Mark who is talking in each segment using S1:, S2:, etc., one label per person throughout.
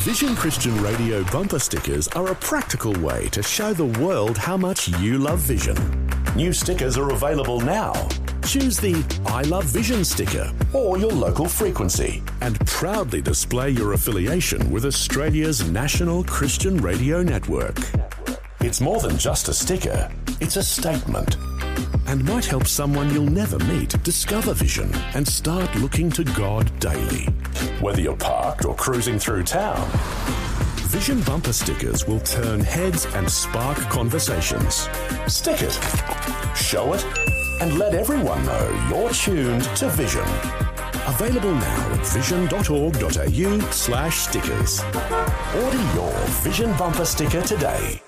S1: Vision Christian Radio bumper stickers are a practical way to show the world how much you love Vision. New stickers are available now. Choose the I Love Vision sticker or your local frequency and proudly display your affiliation with Australia's national Christian radio network. It's more than just a sticker, it's a statement. And might help someone you'll never meet discover vision and start looking to God daily. Whether you're parked or cruising through town, Vision bumper stickers will turn heads and spark conversations. Stick it, show it, and let everyone know you're tuned to Vision. Available now at vision.org.au slash stickers. Order your Vision bumper sticker today.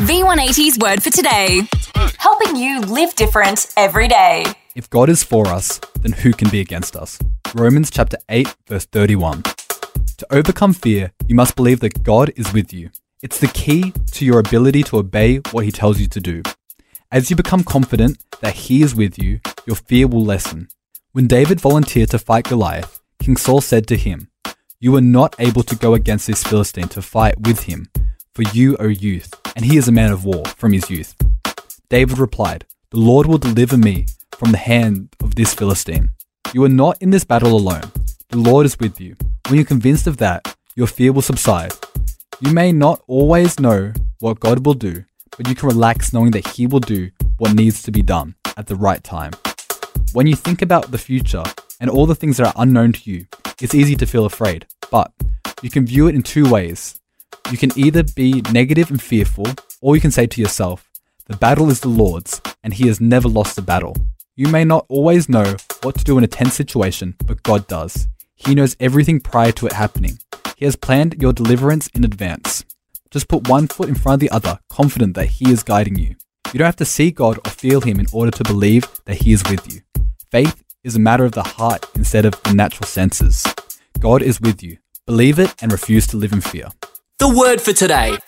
S2: V180's word for today. Helping you live different every day.
S3: If God is for us, then who can be against us? Romans chapter 8, verse 31. To overcome fear, you must believe that God is with you. It's the key to your ability to obey what He tells you to do. As you become confident that He is with you, your fear will lessen. When David volunteered to fight Goliath, King Saul said to him, You are not able to go against this Philistine to fight with him, for you are youth, and he is a man of war from his youth. David replied, The Lord will deliver me from the hand of this Philistine. You are not in this battle alone. The Lord is with you. When you're convinced of that, your fear will subside. You may not always know what God will do, but you can relax knowing that He will do what needs to be done at the right time. When you think about the future and all the things that are unknown to you, it's easy to feel afraid, but you can view it in two ways. You can either be negative and fearful, or you can say to yourself, The battle is the Lord's, and He has never lost a battle. You may not always know what to do in a tense situation, but God does. He knows everything prior to it happening. He has planned your deliverance in advance. Just put one foot in front of the other, confident that He is guiding you. You don't have to see God or feel Him in order to believe that He is with you. Faith is a matter of the heart instead of the natural senses. God is with you. Believe it and refuse to live in fear.
S4: The word for today,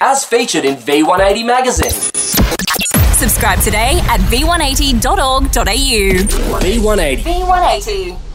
S4: as featured in V180 magazine.
S2: Subscribe today at v180.org.au.
S4: V180.
S2: V180.